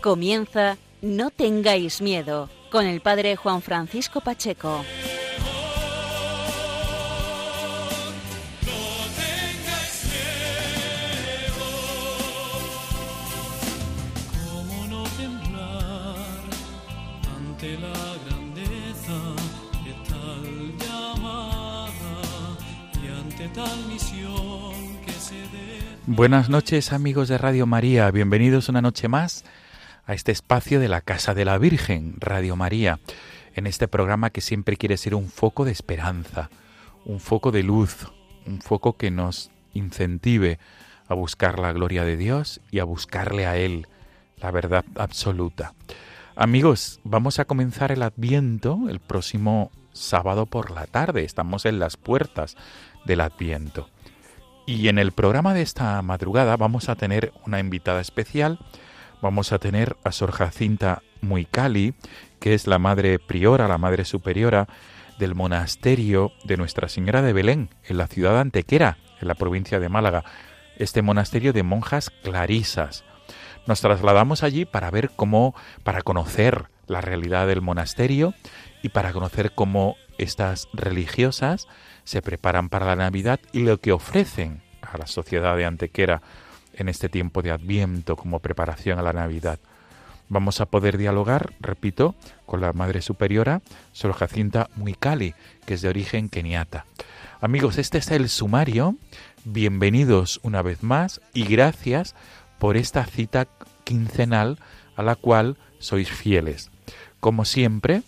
Comienza No tengáis miedo con el padre Juan Francisco Pacheco. ¿Cómo no temblar ante la grandeza de tal llamada y ante tal misión que se dé? Buenas noches amigos de Radio María, bienvenidos una noche más a este espacio de la Casa de la Virgen, Radio María, en este programa que siempre quiere ser un foco de esperanza, un foco de luz, un foco que nos incentive a buscar la gloria de Dios y a buscarle a Él, la verdad absoluta. Amigos, vamos a comenzar el Adviento el próximo sábado por la tarde, estamos en las puertas del Adviento. Y en el programa de esta madrugada vamos a tener una invitada especial, vamos a tener a Sor Jacinta Muicali, que es la madre priora, la madre superiora del monasterio de Nuestra Señora de Belén, en la ciudad de Antequera, en la provincia de Málaga, este monasterio de monjas clarisas. Nos trasladamos allí para ver cómo, para conocer la realidad del monasterio y para conocer cómo estas religiosas se preparan para la Navidad y lo que ofrecen a la sociedad de Antequera en este tiempo de Adviento como preparación a la Navidad. Vamos a poder dialogar, repito, con la Madre Superiora, Sor Jacinta Muicali, que es de origen keniata. Amigos, este es el sumario. Bienvenidos una vez más y gracias por esta cita quincenal a la cual sois fieles. Como siempre,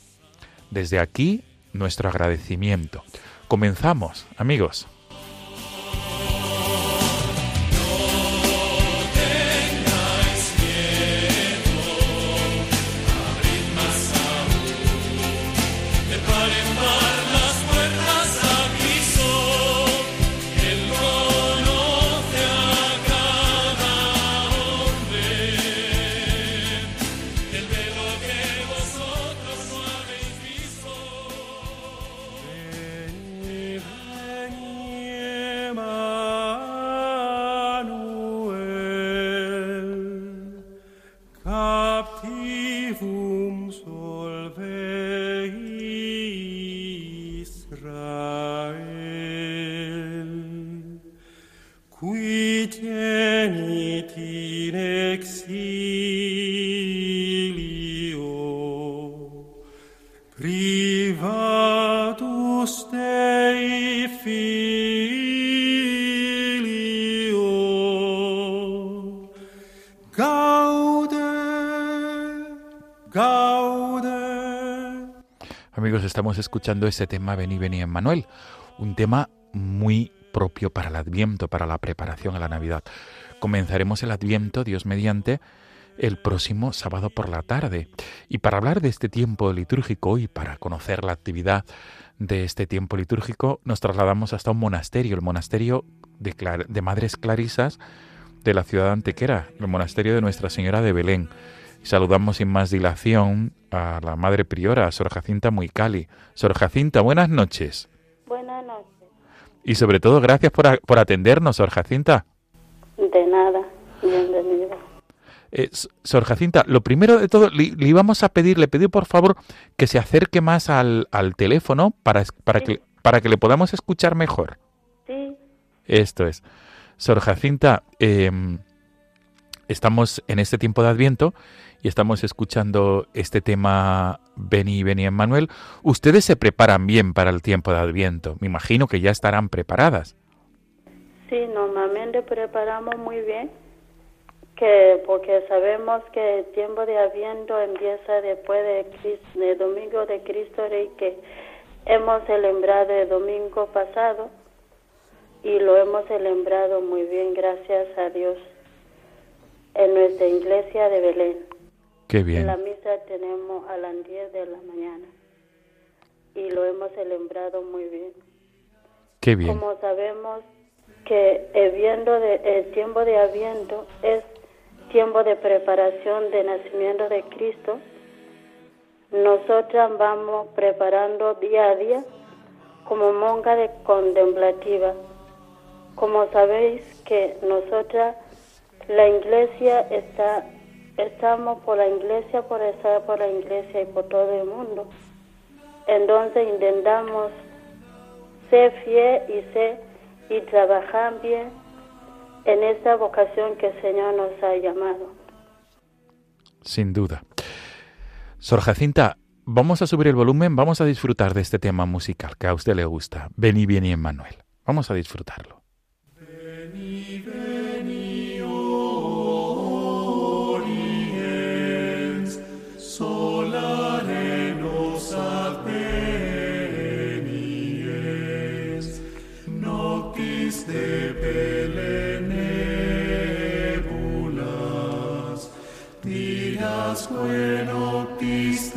desde aquí, nuestro agradecimiento. Comenzamos, amigos. Estamos escuchando ese tema Vení, vení, Emmanuel, un tema muy propio para el Adviento, para la preparación a la Navidad. Comenzaremos el Adviento, Dios mediante, el próximo sábado por la tarde. Y para hablar de este tiempo litúrgico y para conocer la actividad de este tiempo litúrgico, nos trasladamos hasta un monasterio, el monasterio de, de Madres Clarisas de la ciudad de Antequera, el monasterio de Nuestra Señora de Belén. Saludamos sin más dilación a la Madre Priora, Sor Jacinta Muicali. Sor Jacinta, buenas noches. Buenas noches. Y sobre todo, gracias por, a- por atendernos, Sor Jacinta. De nada. Bienvenida. Eh, Sor Jacinta, lo primero de todo, le, le íbamos a pedir, le pedí por favor que se acerque más al, al teléfono para, para, que, para que le podamos escuchar mejor. Sí, Esto es. Sor Jacinta, em, estamos en este tiempo de Adviento y estamos escuchando este tema Beni, Beni, Emmanuel. Ustedes se preparan bien para el tiempo de Adviento. Me imagino que ya estarán preparadas. sí, normalmente preparamos muy bien, que porque sabemos que el tiempo de Adviento empieza después de del Domingo de Cristo Rey, que hemos celebrado el domingo pasado y lo hemos celebrado muy bien, gracias a Dios, en nuestra iglesia de Belén. Qué bien. La misa tenemos a las 10 de la mañana y lo hemos celebrado muy bien. Qué bien. Como sabemos que el, viendo de, el tiempo de Adviento es tiempo de preparación de nacimiento de Cristo, nosotras vamos preparando día a día como monja de contemplativa. Como sabéis que nosotras, la iglesia está, estamos por la iglesia, por estar por la iglesia y por todo el mundo. Entonces intentamos ser fiel y ser y trabajar bien en esa vocación que el Señor nos ha llamado. Sin duda. Sor Jacinta, vamos a subir el volumen, vamos a disfrutar de este tema musical que a usted le gusta. Vení, vení, Emmanuel. Vamos a disfrutarlo. Veni, diasque noctis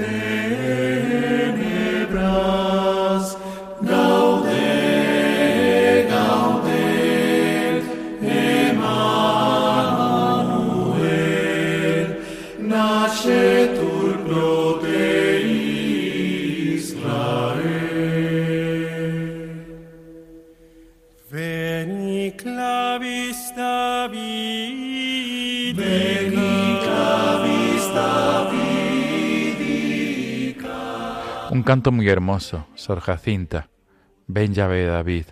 canto muy hermoso, Sor Jacinta. Ven llave de David.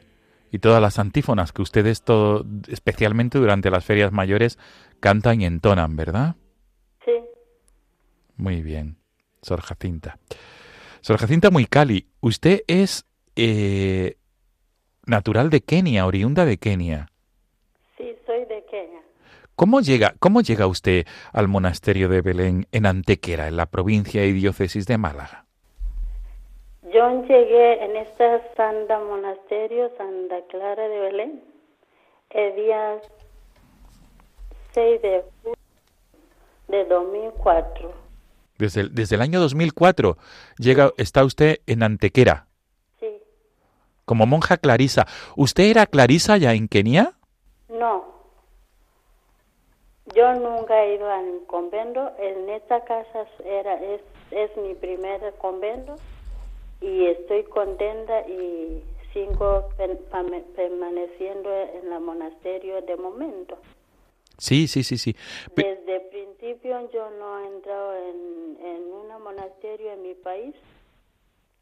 Y todas las antífonas que ustedes, todo, especialmente durante las ferias mayores, cantan y entonan, ¿verdad? Sí, Muy bien, Sor Jacinta. Sor Jacinta Muicali, usted es eh, natural de Kenia, oriunda de Kenia. sí, soy de Kenia. ¿Cómo llega, ¿Cómo llega usted al monasterio de Belén en Antequera, en la provincia y diócesis de Málaga? Yo llegué en esta santa monasterio, Santa Clara de Belén, el día 6 de julio de 2004. Desde el, desde el año 2004 llega, está usted en Antequera, Sí, como monja clarisa. ¿Usted era clarisa ya en Kenia? no. Yo nunca he ido al convento. En esta casa era es, es mi primer convento y estoy contenta y sigo permaneciendo en la monasterio de momento. Sí, sí, sí, sí. Pe- Desde el principio yo no he entrado en, en un monasterio en mi país,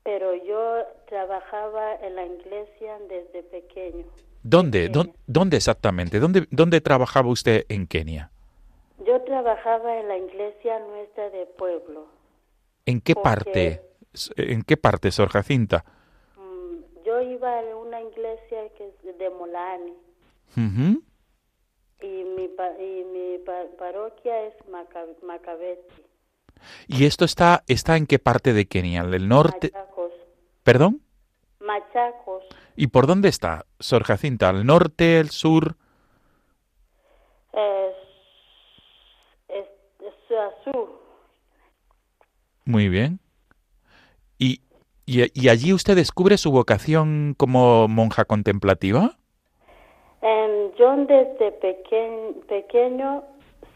pero yo trabajaba en la iglesia desde pequeño. ¿Dónde, Kenia. dón- dónde exactamente? ¿Dónde, ¿Dónde trabajaba usted en Kenia? Yo trabajaba en la iglesia nuestra de pueblo. ¿En qué parte? ¿En qué parte, Sor Jacinta? Mm, Yo iba a una iglesia que es de Molani Ujú. y mi, y mi pa- parroquia es Maca- Macabeti, ¿Y esto está, está en qué parte de Kenia? ¿El norte? Machacos. ¿Perdón? Machacos, ¿Y por dónde está, Sor Jacinta? ¿Al norte, el sur? es, es, es azul. Muy bien. ¿Y, y, y allí usted descubre su vocación como monja contemplativa? Em, yo desde peque- pequeño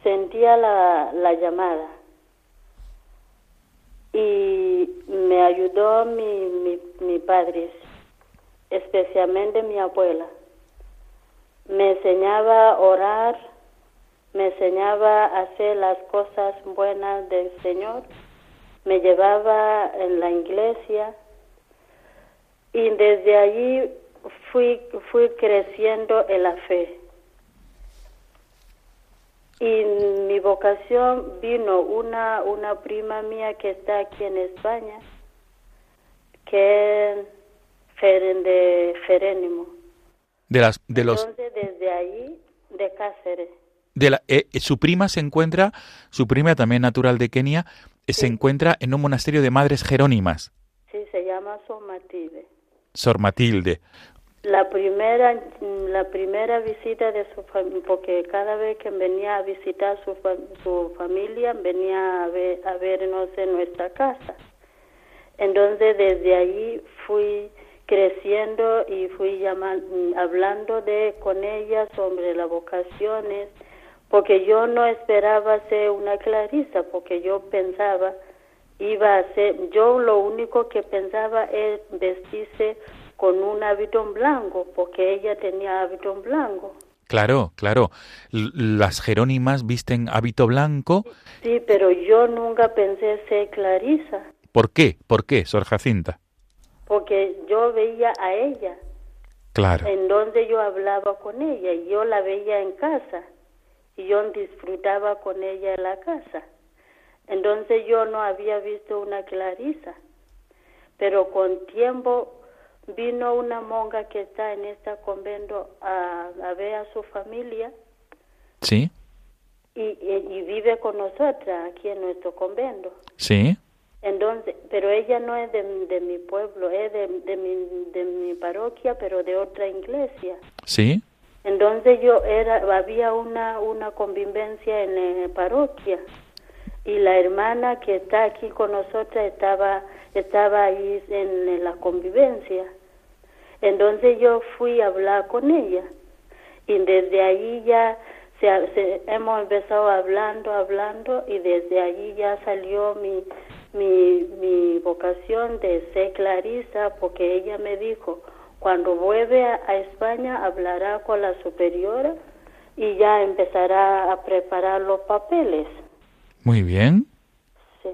sentía la, la llamada y me ayudó mi, mi, mi padre, especialmente mi abuela. Me enseñaba a orar, me enseñaba a hacer las cosas buenas del Señor, me llevaba en la iglesia y desde allí fui, fui creciendo en la fe. Y mi vocación vino una, una prima mía que está aquí en España, que es Feren- de Jerónimo. De las, de los, Entonces, desde ahí, de Cáceres. de la, eh, eh, su prima se encuentra, su prima también natural de Kenia, se encuentra en un monasterio de madres jerónimas. Sí, se llama Sor Matilde. Sor Matilde. La primera, la primera visita de su familia, porque cada vez que venía a visitar su, su familia, venía a, ver, a vernos en nuestra casa. Entonces desde allí fui creciendo y fui llamando, hablando de con ella sobre las vocaciones, porque yo no esperaba ser una clarisa, porque yo pensaba iba a ser, yo lo único que pensaba es vestirse con un hábito blanco, porque ella tenía hábito blanco. Claro, claro. Las jerónimas visten hábito blanco. Sí, pero yo nunca pensé ser Clarisa. ¿Por qué? ¿Por qué, Sor Jacinta? Porque yo veía a ella. Claro. En donde yo hablaba con ella y yo la veía en casa y yo disfrutaba con ella en la casa. Entonces yo no había visto una Clarisa. Pero con tiempo vino una monja que está en este convento a, a ver a su familia. Sí. Y, y, y, vive con nosotras aquí en nuestro convento. Sí. Entonces, pero ella no es de, de mi pueblo, es de, de, mi, de mi parroquia, pero de otra iglesia. Sí. Entonces yo era, había una, una convivencia en la parroquia y la hermana que está aquí con nosotras estaba, estaba ahí en, la convivencia. Entonces yo fui a hablar con ella y desde ahí ya se, hemos empezado hablando, hablando y desde allí ya salió mi, mi, mi vocación de ser clarisa porque ella me dijo, cuando vuelve a, a España hablará con la superiora y ya empezará a preparar los papeles. Muy bien. Sí.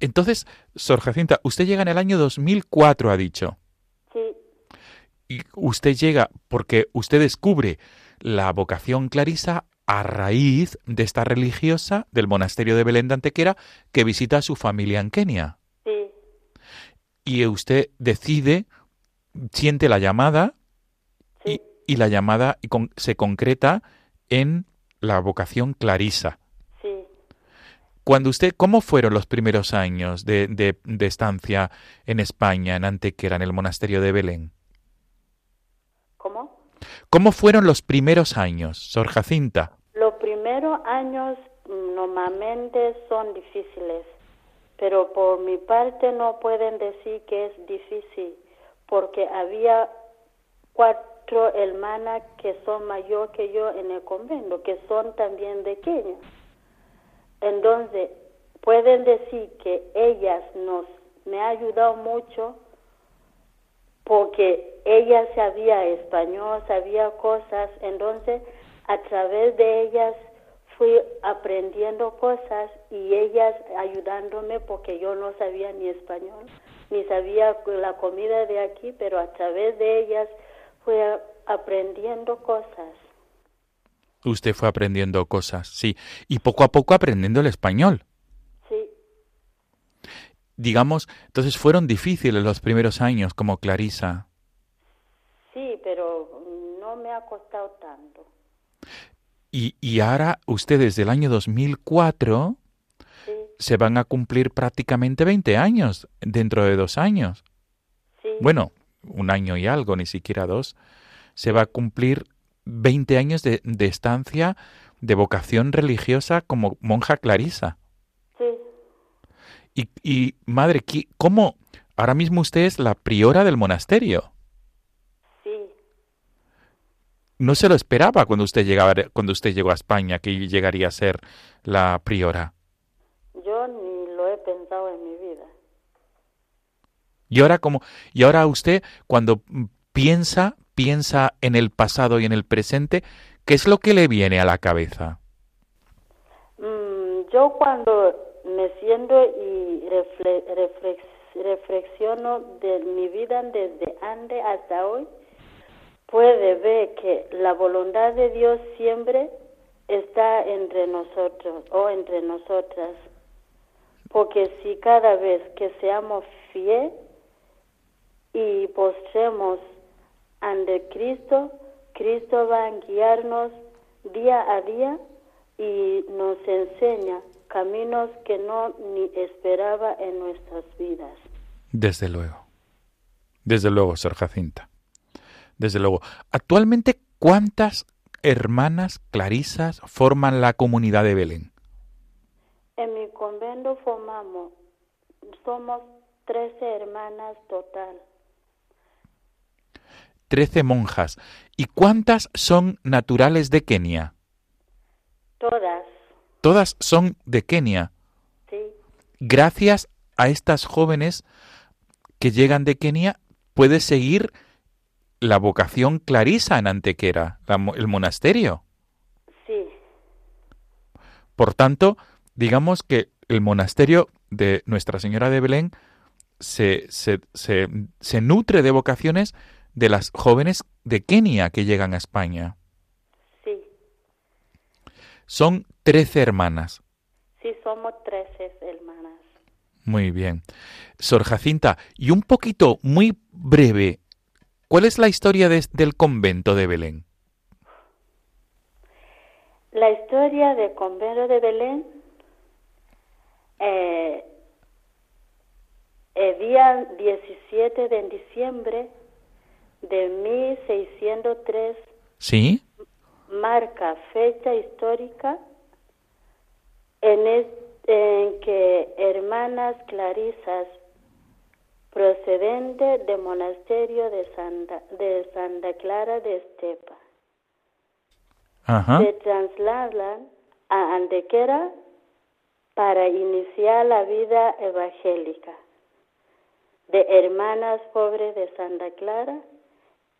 Entonces, Sor Jacinta, usted llega en el año 2004, ha dicho. Sí. Y usted llega porque usted descubre la vocación clarisa a raíz de esta religiosa del monasterio de Belén de Antequera que visita a su familia en Kenia. Sí. Y usted decide, siente la llamada Sí. y, y la llamada con- se concreta en la vocación clarisa. Sí. Cuando usted, ¿cómo fueron los primeros años de, de- de estancia en España, en Antequera, en el monasterio de Belén? ¿Cómo? ¿Cómo fueron los primeros años, Sor Jacinta? Los primeros años mm, normalmente son difíciles, pero por mi parte no pueden decir que es difícil, porque había cuatro hermanas que son mayor que yo en el convento, que son también de Kenia. Entonces, pueden decir que ellas nos me ha ayudado mucho porque ella sabía español, sabía cosas, entonces a través de ellas fui aprendiendo cosas y ellas ayudándome porque yo no sabía ni español, ni sabía la comida de aquí, pero a través de ellas fui a- aprendiendo cosas. Usted fue aprendiendo cosas, sí, y poco a poco aprendiendo el español. Sí, Digamos, entonces fueron difíciles los primeros años como Clarisa. sí, pero no me ha costado tanto. Y, y ahora usted desde el año 2004 Sí, se van a cumplir prácticamente 20 años dentro de dos años. sí. Bueno, un año y algo, ni siquiera dos. Se va a cumplir 20 años de, de estancia de vocación religiosa como monja clarisa. Sí, Y, y madre, ¿qui- ¿cómo? Ahora mismo usted es la priora del monasterio. sí. No se lo esperaba cuando usted llegaba, cuando usted llegó a España que llegaría a ser la priora. Yo ni lo he pensado en mi vida. Y ahora como y ahora usted cuando piensa piensa en el pasado y en el presente, ¿qué es lo que le viene a la cabeza? Mm, yo cuando me siento y refle- reflex- reflexiono de mi vida desde antes hasta hoy, puede ver que la voluntad de Dios siempre está entre nosotros o entre nosotras. Porque si cada vez que seamos fieles y postremos ante Cristo, Cristo va a guiarnos día a día y nos enseña caminos que no ni esperaba en nuestras vidas. Desde luego. Desde luego, Sor Jacinta. Desde luego. Actualmente, ¿cuántas hermanas clarisas forman la comunidad de Belén? En mi convento formamos, somos 13 hermanas total. Trece monjas. ¿Y cuántas son naturales de Kenia? Todas, Todas son de Kenia. sí, Gracias a estas jóvenes que llegan de Kenia, puede seguir la vocación clarisa en Antequera, la el monasterio. sí, Por tanto, digamos que el monasterio de Nuestra Señora de Belén se, se, se- se nutre de vocaciones de las jóvenes de Kenia que llegan a España. sí, Son trece hermanas. sí, somos 13 hermanas. Muy bien. Sor Jacinta, y un poquito, muy breve, ¿cuál es la historia de- del convento de Belén? La historia del convento de Belén, eh, el día 17 de diciembre de 1603 ¿Sí? marca fecha histórica en, es- en que hermanas clarisas procedentes del monasterio de Santa, de Santa Clara de Estepa Ajá. se trasladan a Antequera para iniciar la vida evangélica de hermanas pobres de Santa Clara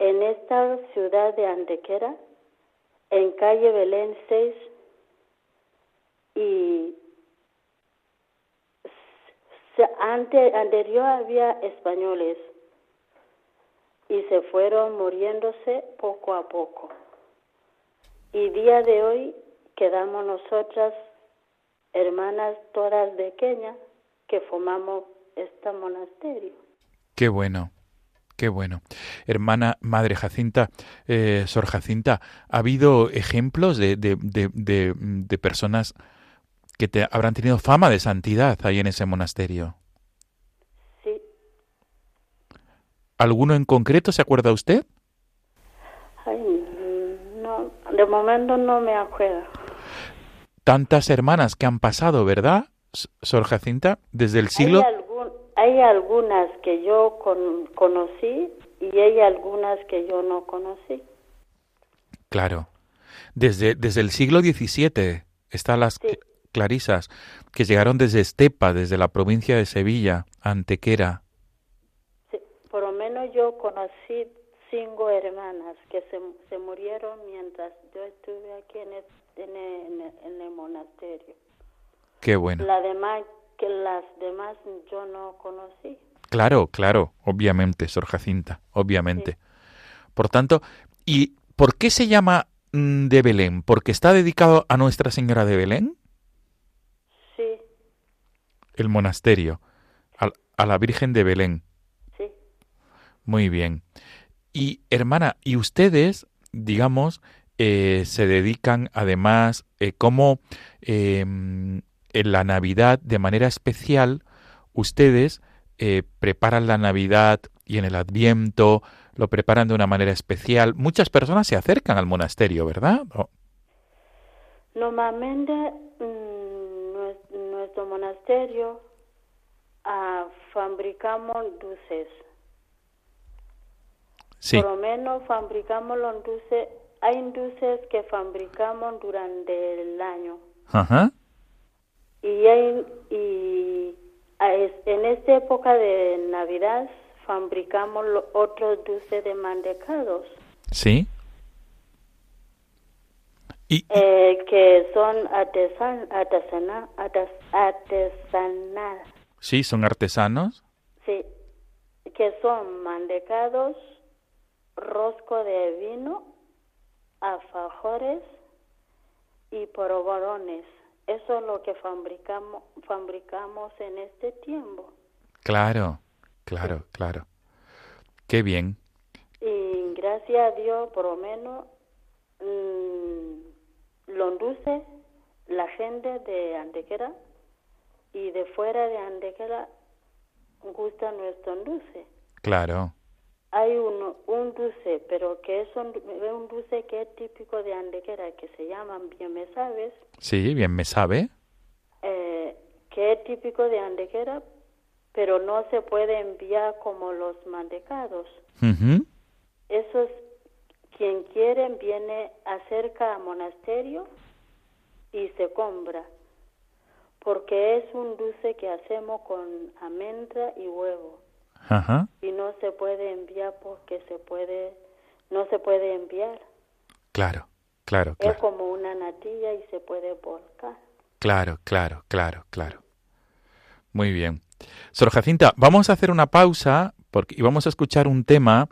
en esta ciudad de Antequera, en calle Belén 6 y ante, anterior había españoles y se fueron muriéndose poco a poco. Y día de hoy quedamos nosotras, hermanas todas de que formamos este monasterio. Qué bueno, qué bueno. Hermana Madre Jacinta, eh, Sor Jacinta, ¿ha habido ejemplos de, de, de, personas que te habrán tenido fama de santidad ahí en ese monasterio? Sí, ¿Alguno en concreto se acuerda usted? Ay, no, de momento no me acuerdo. Tantas hermanas que han pasado, ¿verdad, Sor Jacinta? Desde el siglo... hay algunas que yo con- conocí y hay algunas que yo no conocí. Claro. Desde, desde el siglo XVII están las Sí. clarisas que llegaron desde Estepa, desde la provincia de Sevilla, Antequera. Sí, por lo menos yo conocí cinco hermanas que se, se murieron mientras yo estuve aquí en el, en el- en el- en el monasterio. Qué bueno. La demás, que las demás yo no conocí. Claro, claro, obviamente, Sor Jacinta, obviamente. Por tanto, ¿y por qué se llama mm, de Belén? ¿Porque está dedicado a Nuestra Señora de Belén? Sí, El monasterio, a, la Virgen de Belén. sí, Muy bien. Y hermana, ¿y ustedes, digamos, eh, se dedican además, eh, como eh, en la Navidad, de manera especial, ustedes eh, preparan la Navidad y en el Adviento lo preparan de una manera especial? Muchas personas se acercan al monasterio, ¿verdad? ¿O- Normalmente mm, nues- nuestro monasterio ah, fabricamos dulces. Sí, Por lo menos fabricamos los dulces. Hay dulces que fabricamos durante el año. ajá, Y, hay, y a es- en esta época de Navidad fabricamos otros dulces de mantecados, sí. Y, eh, que son artesan, artesana, artes- artesanal. sí, son artesanos. Sí, que son mantecados, rosco de vino, alfajores y polvorones. Eso es lo que fabricamos, fabricamos en este tiempo. Claro, claro, claro. Qué bien. Y gracias a Dios, por lo menos, mm, los dulces, la gente de Antequera y de fuera de Antequera gusta nuestro dulce. Claro, hay un, un dulce, pero que es un, un dulce que es típico de Andequera, que se llama bien me sabes, Sí, bien me sabe. eh, que es típico de Andequera, pero no se puede enviar como los mantecados. Ujú. Esos, quien quiere viene acerca al monasterio y se compra, porque es un dulce que hacemos con almendra y huevo Ajá. y no se puede enviar porque se puede, no se puede enviar. Claro, claro, Es claro. como una natilla y se puede volcar. Claro, claro, claro, claro. Muy bien. Sor Jacinta, vamos a hacer una pausa porque, y vamos a escuchar un tema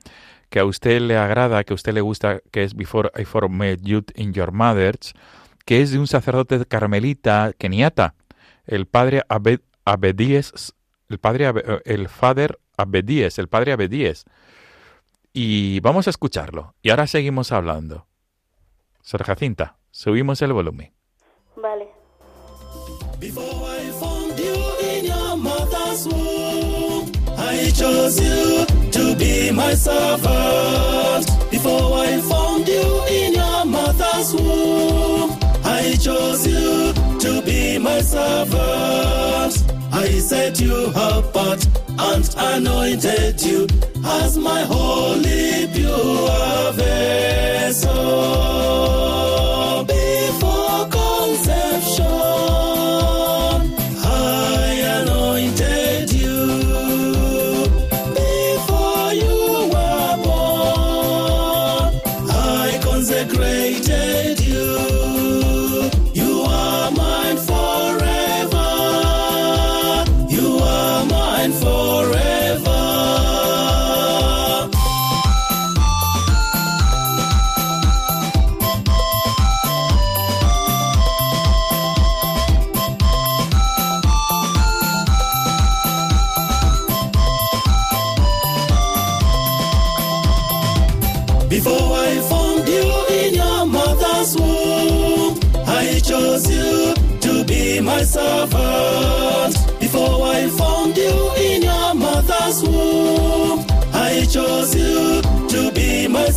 que a usted le agrada, que a usted le gusta, que es Before I Formed You in Your Mothers, que es de un sacerdote carmelita keniata, el padre Abed, Abedíes, el padre eh, el father Abedíes, el padre Abedíes. Y vamos a escucharlo. Y ahora seguimos hablando. Sor Jacinta, subimos el volumen. Vale. Before I formed you in your mother's womb, I chose you to be my servant. Before I formed you in your mother's womb, I chose you to be my servant. I set you apart and anointed you as my holy pure vessel.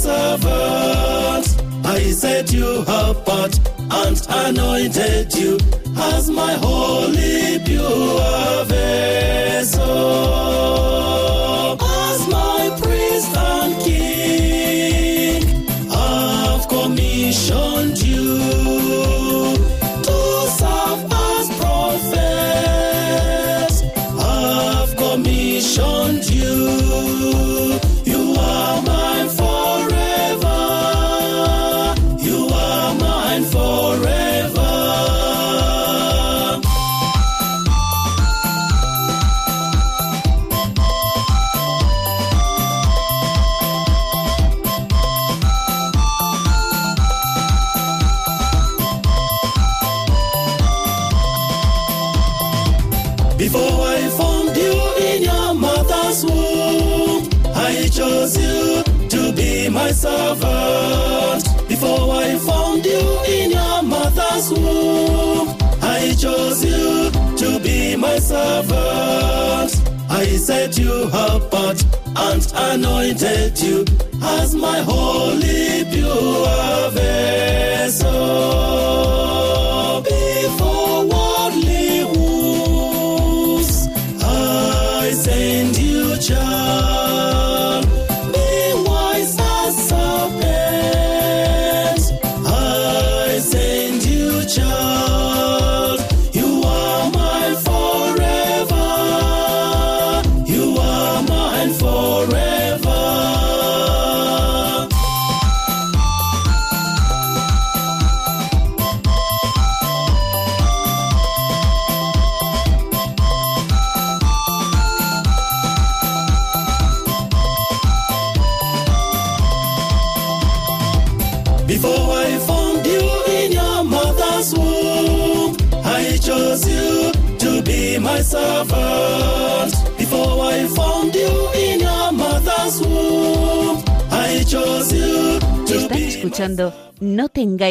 Servant. I set you apart and anointed you as my holy pure vessel. As my priest and king, I've commissioned servant. I set you apart and anointed you as my holy pure vessel.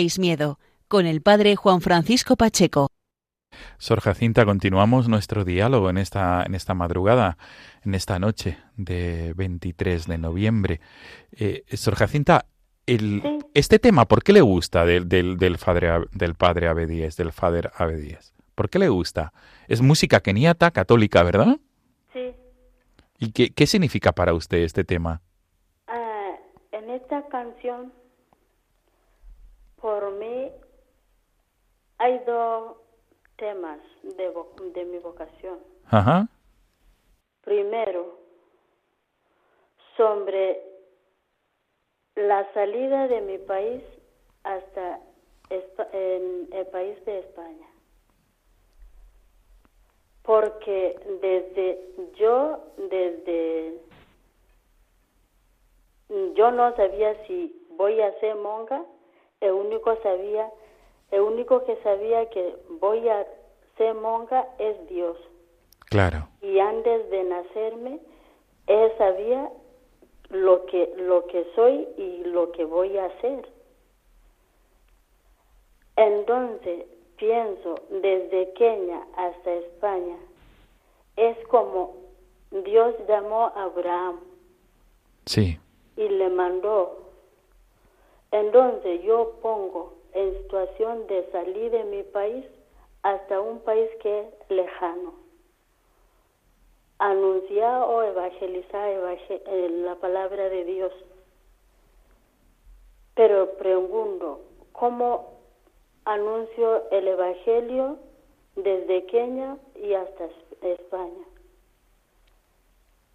Tengáis miedo con el padre Juan Francisco Pacheco. Sor Jacinta, continuamos nuestro diálogo en esta, en esta madrugada, en esta noche de 23 de noviembre. Eh, Sor Jacinta, el, este tema, ¿por qué le gusta del, del, del, padre, del padre Abedíes, del Father Abedíes? ¿Por qué le gusta? Es música keniata, católica, ¿verdad? Sí. ¿Y qué, qué significa para usted este tema? Ah, en esta canción, por mí, hay dos temas de, vo- de mi vocación. Ajá. Primero, sobre la salida de mi país hasta en el país de España. Porque desde yo, desde yo no sabía si voy a ser monja, el único sabía, el único que sabía que voy a ser monja es Dios Claro. y antes de nacerme él sabía lo que lo que soy y lo que voy a hacer entonces pienso desde Kenia hasta España es como Dios llamó a Abraham Sí. y le mandó entonces yo pongo en situación de salir de mi país hasta un país que es lejano anunciar o evangelizar evangel- eh, la palabra de Dios. Pero pregunto, ¿cómo anuncio el Evangelio desde Kenia y hasta Es- España?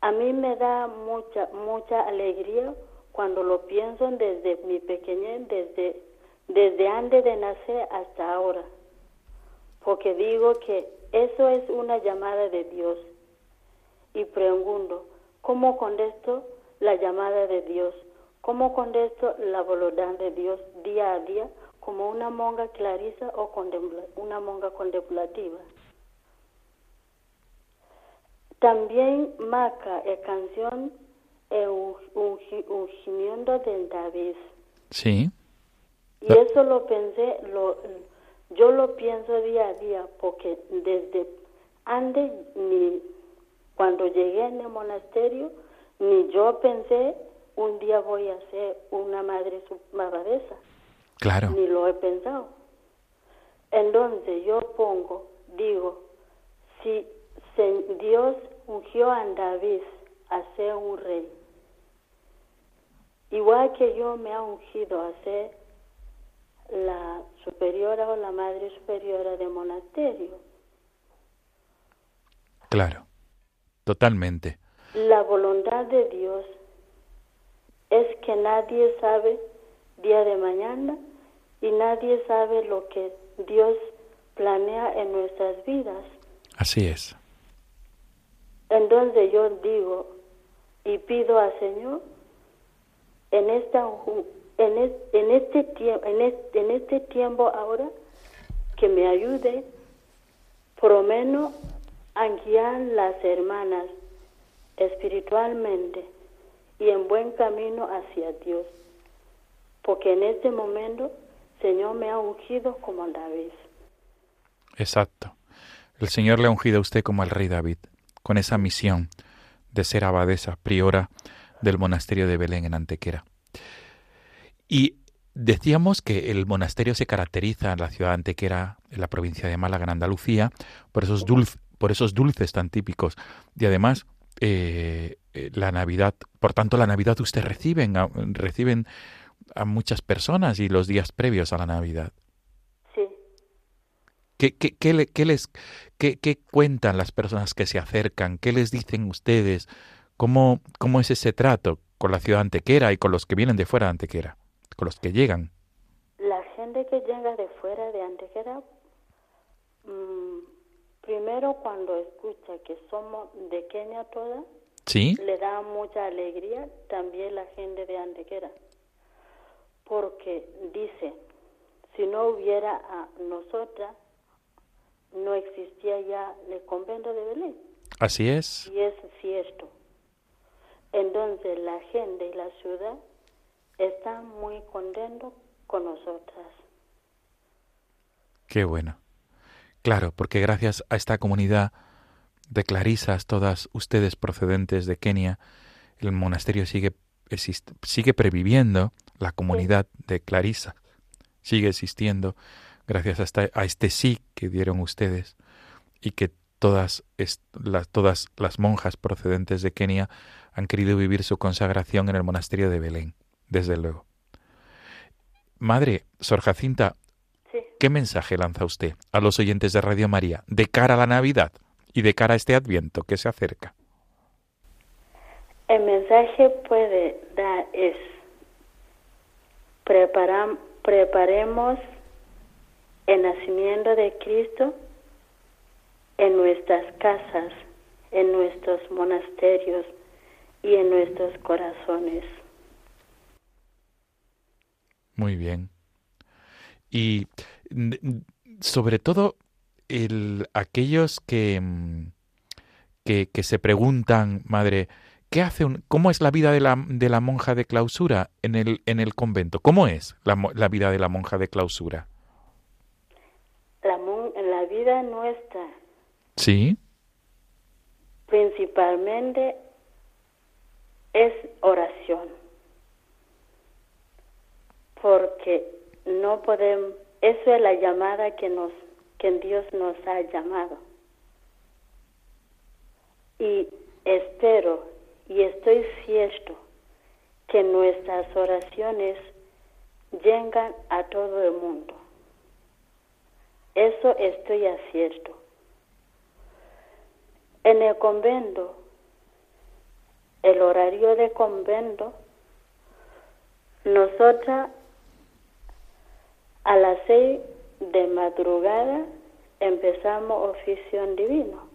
A mí me da mucha, mucha alegría cuando lo pienso desde mi pequeñez, desde, desde antes de nacer hasta ahora. Porque digo que eso es una llamada de Dios y pregunto, ¿cómo contesto la llamada de Dios? ¿Cómo contesto la voluntad de Dios día a día como una monja clarisa o una monja contemplativa? También marca la canción el ungi- ungimiento de David. Sí. Y eso lo pensé, lo, yo lo pienso día a día, porque desde antes, ni cuando llegué en el monasterio, ni yo pensé un día voy a ser una madre abadesa, Claro. ni lo he pensado. Entonces yo pongo, digo, si Dios ungió a David a ser un rey, igual que yo me ha ungido a ser la superiora o la madre superiora del monasterio. Claro. Totalmente. La voluntad de Dios es que nadie sabe día de mañana y nadie sabe lo que Dios planea en nuestras vidas. Así es. Entonces yo digo y pido al Señor en esta en, en este tiempo en en este tiempo ahora que me ayude por lo menos a guiar las hermanas espiritualmente y en buen camino hacia Dios. Porque en este momento Señor me ha ungido como David. Exacto. El Señor le ha ungido a usted como al rey David, con esa misión de ser abadesa, priora del monasterio de Belén en Antequera. Y decíamos que el monasterio se caracteriza en la ciudad de Antequera, en la provincia de Málaga, en Andalucía, por esos, dulz- por esos dulces tan típicos. Y además, eh, eh, la Navidad, por tanto, la Navidad usted reciben, a- reciben a muchas personas y los días previos a la Navidad. Sí. ¿Qué, qué, qué le- qué les, qué, qué cuentan las personas que se acercan? ¿Qué les dicen ustedes? ¿Cómo, ¿Cómo es ese trato con la ciudad antequera y con los que vienen de fuera de Antequera? Con los que llegan. La gente que llega de fuera de Antequera, mm, primero cuando escucha que somos de Kenia toda, ¿Sí? le da mucha alegría también la gente de Antequera. Porque dice, si no hubiera a nosotras, no existía ya el convento de Belén. Así es. Y es cierto. Entonces la gente y la ciudad están muy contentos con nosotras. Qué bueno. Claro, porque gracias a esta comunidad de clarisas, todas ustedes procedentes de Kenia, el monasterio sigue, sigue previviendo, la comunidad de clarisas sigue existiendo gracias a, a este sí que dieron ustedes y que todas, las, todas las monjas procedentes de Kenia han querido vivir su consagración en el monasterio de Belén, desde luego. Madre, Sor Jacinta, ¿qué mensaje lanza usted a los oyentes de Radio María de cara a la Navidad y de cara a este Adviento que se acerca? El mensaje puede dar es preparemos el nacimiento de Cristo en nuestras casas, en nuestros monasterios y en nuestros corazones. Muy bien. Y sobre todo el, aquellos que, mm, que, que, se preguntan, madre, ¿qué hace un, ¿cómo es la vida de la, de la monja de clausura en el, en el convento? ¿Cómo es la, la vida de la monja de clausura? La, la vida nuestra Sí. Principalmente es oración. Porque no podemos, eso es la llamada que nos que Dios nos ha llamado. Y espero y estoy cierto que nuestras oraciones llegan a todo el mundo. Eso estoy acierto. En el convento, el horario de convento, nosotras a las seis de madrugada empezamos oficio divino.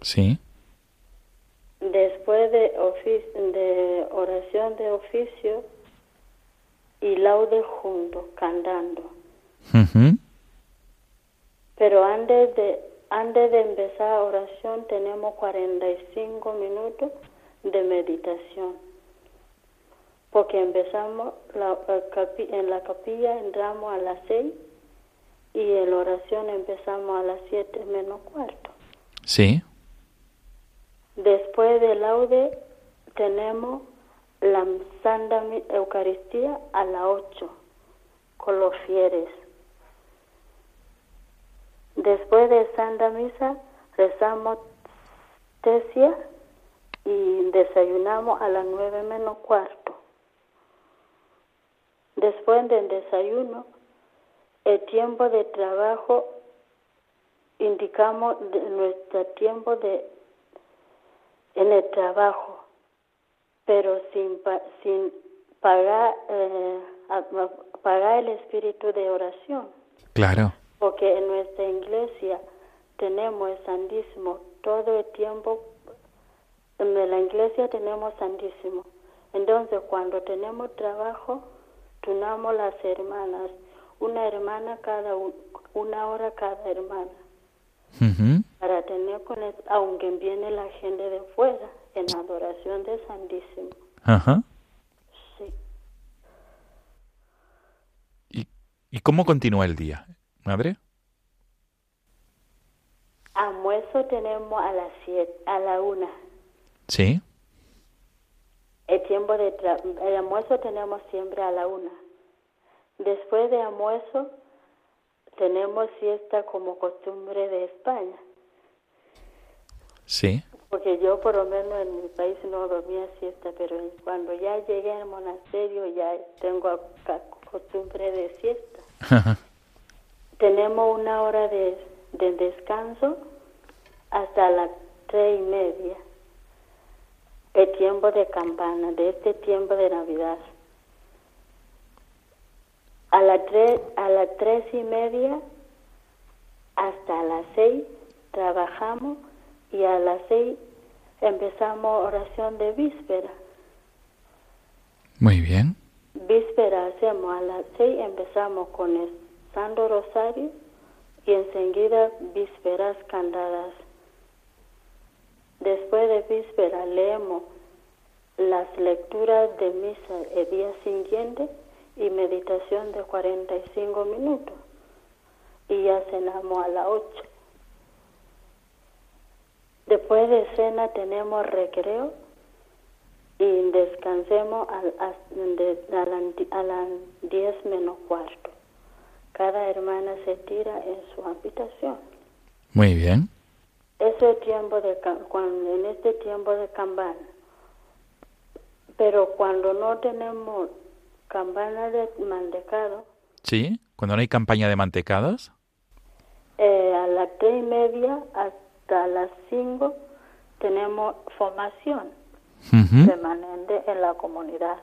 Sí. Después de, de oración de oficio y laude junto, cantando. Pero antes de antes de empezar oración tenemos 45 minutos de meditación. Porque empezamos la, en la capilla, entramos a las 6 y en la oración empezamos a las 7 menos cuarto. Sí. Después del laude tenemos la Santa Eucaristía a las 8 con los fieles. Después de Santa Misa rezamos tesia y desayunamos a las nueve menos cuarto. Después del desayuno, el tiempo de trabajo, indicamos nuestro tiempo de en el trabajo, pero sin, sin pagar, eh, pagar el espíritu de oración. Claro porque en nuestra iglesia tenemos el Santísimo todo el tiempo. En la iglesia tenemos Santísimo. Entonces, cuando tenemos trabajo, tunamos las hermanas, una hermana cada una hora cada hermana, para tener con aunque viene la gente de fuera en adoración de Santísimo. Ajá. Sí. ¿Y, ¿Y cómo continúa el día? Madre. Almuerzo tenemos a las siete, a la una. Sí. El tiempo de el almuerzo tenemos siempre a la una. Después de almuerzo tenemos siesta como costumbre de España. Sí. Porque yo por lo menos en mi país no dormía siesta, pero cuando ya llegué al monasterio ya tengo costumbre de siesta. tenemos una hora de, descanso hasta las tres y media, el tiempo de campana, de este tiempo de Navidad. A las tres, a las tres y media hasta las seis trabajamos y a las seis empezamos oración de víspera. Muy bien. Víspera hacemos a las seis, empezamos con esto Santo Rosario y enseguida vísperas cantadas. Después de víspera leemos las lecturas de misa el día siguiente y meditación de 45 minutos. y ya cenamos a las 8. Después de cena tenemos recreo y descansemos a, a, las 10 menos cuarto. Cada hermana se tira en su habitación. Muy bien. Ese tiempo de cuando en este tiempo de campana. Pero cuando no tenemos campana de mantecado. Sí, cuando no hay campaña de mantecados. Eh, a las tres y media hasta las cinco tenemos formación permanente en la comunidad.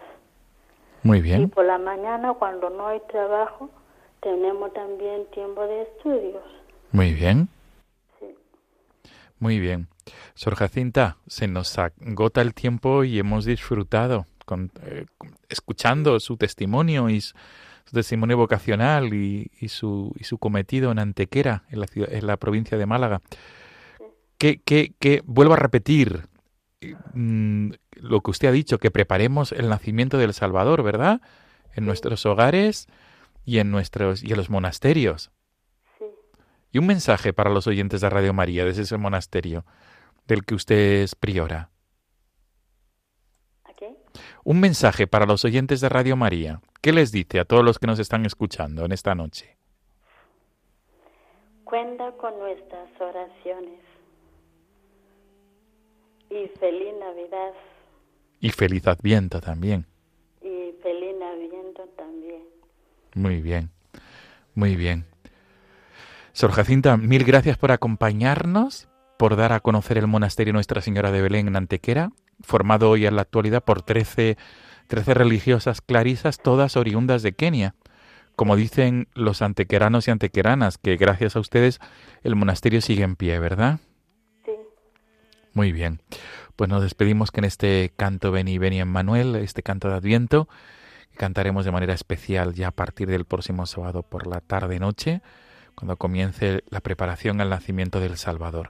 Muy bien. Y por la mañana, cuando no hay trabajo, tenemos también tiempo de estudios. Muy bien. Sí. Muy bien. Sor Jacinta, se nos agota el tiempo y hemos disfrutado con, eh, escuchando su testimonio y su, testimonio vocacional y, su, y su cometido en Antequera, en la, en la provincia de Málaga. Que, que, que, vuelvo a repetir mm, lo que usted ha dicho, que preparemos el nacimiento del Salvador, ¿verdad? En nuestros hogares y en nuestros y en los monasterios. Sí. Y un mensaje para los oyentes de Radio María desde ese monasterio del que usted es priora. ¿A qué? Un mensaje para los oyentes de Radio María. ¿Qué les dice a todos los que nos están escuchando en esta noche? Cuenta con nuestras oraciones. Y feliz Navidad. Y feliz Adviento también. Y feliz Adviento también. Muy bien, muy bien. Sor Jacinta, mil gracias por acompañarnos, por dar a conocer el monasterio Nuestra Señora de Belén en Antequera, formado hoy en la actualidad por trece, trece religiosas clarisas, todas oriundas de Kenia. Como dicen los antequeranos y antequeranas, que gracias a ustedes el monasterio sigue en pie, ¿verdad? Sí. Muy bien. Pues nos despedimos que en este canto Beni Beni Emmanuel, este canto de Adviento, cantaremos de manera especial ya a partir del próximo sábado por la tarde-noche, cuando comience la preparación al nacimiento del Salvador.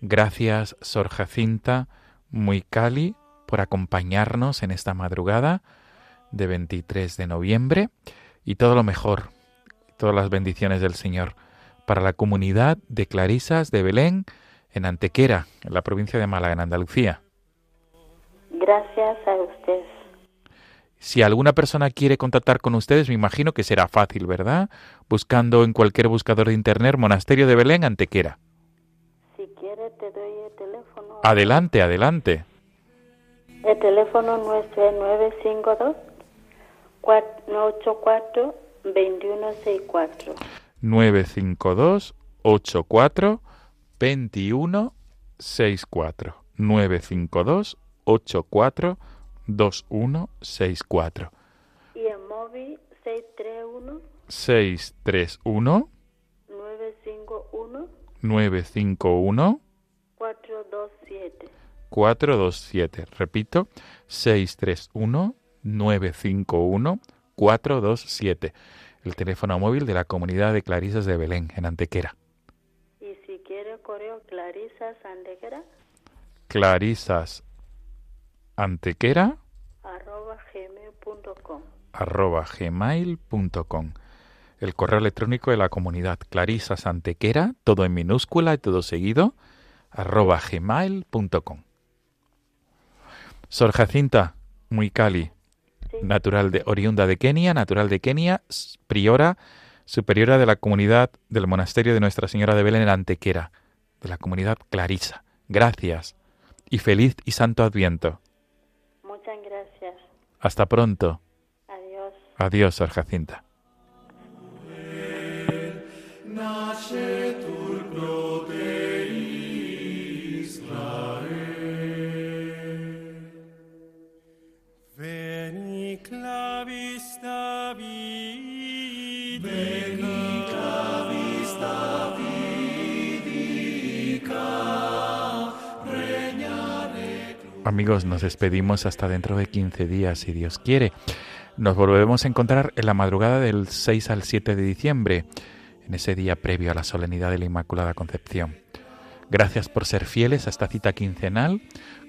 Gracias, Sor Jacinta, muy cali, por acompañarnos en esta madrugada de 23 de noviembre y todo lo mejor, todas las bendiciones del Señor para la comunidad de Clarisas de Belén en Antequera, en la provincia de Málaga, en Andalucía. Gracias a usted. Si alguna persona quiere contactar con ustedes, me imagino que será fácil, ¿verdad? Buscando en cualquier buscador de internet Monasterio de Belén, Antequera. Si quiere, te doy el teléfono. Adelante, adelante. El teléfono nuestro es 952 84 2164. 952 84 2164. 952 84 2164. Y el móvil 631 631 951 951 427. 427. Repito, 631 951 427. El teléfono móvil de la comunidad de Clarisas de Belén, en Antequera. Y si quiere correo Clarisas Antequera. Clarisas Antequera. Arroba gmail.com. El correo electrónico de la comunidad Clarisas Antequera, todo en minúscula y todo seguido, arroba gmail.com. Sor Jacinta, muy cali, Sí. natural de oriunda de Kenia, natural de Kenia, priora, superiora de la comunidad del monasterio de Nuestra Señora de Belén en Antequera, de la comunidad Clarisa. Gracias y feliz y santo Adviento. Muchas gracias. Hasta pronto. Adiós. Sor Jacinta. Amigos, nos despedimos hasta dentro de 15 días, si Dios quiere. Nos volvemos a encontrar en la madrugada del 6 al 7 de diciembre, en ese día previo a la solemnidad de la Inmaculada Concepción. Gracias por ser fieles a esta cita quincenal.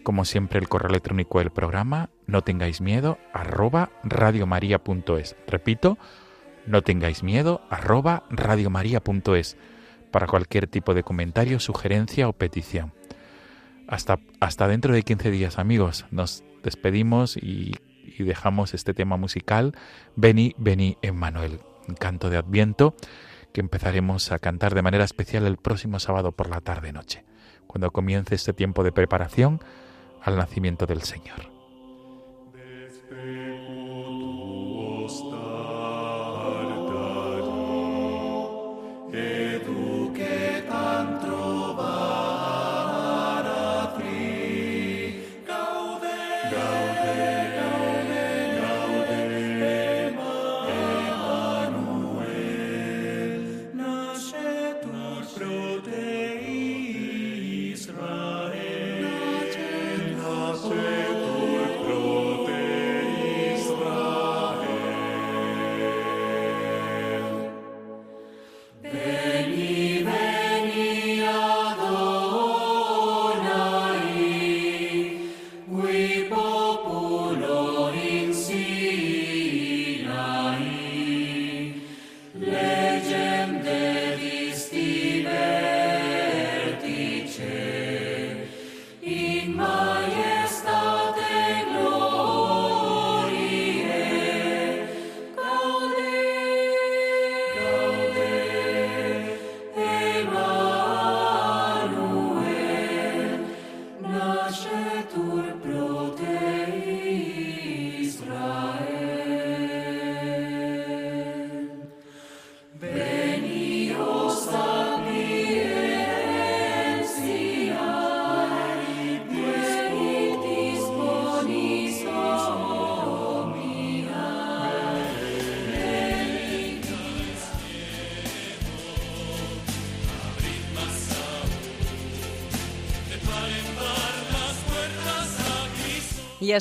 Como siempre, el correo electrónico del programa, no tengáis miedo, arroba radiomaria.es. Repito, no tengáis miedo, arroba radiomaria.es para cualquier tipo de comentario, sugerencia o petición. Hasta, hasta dentro de 15 días, amigos. Nos despedimos y, y dejamos este tema musical. Vení, vení, Emmanuel, canto de Adviento que empezaremos a cantar de manera especial el próximo sábado por la tarde-noche, cuando comience este tiempo de preparación al nacimiento del Señor.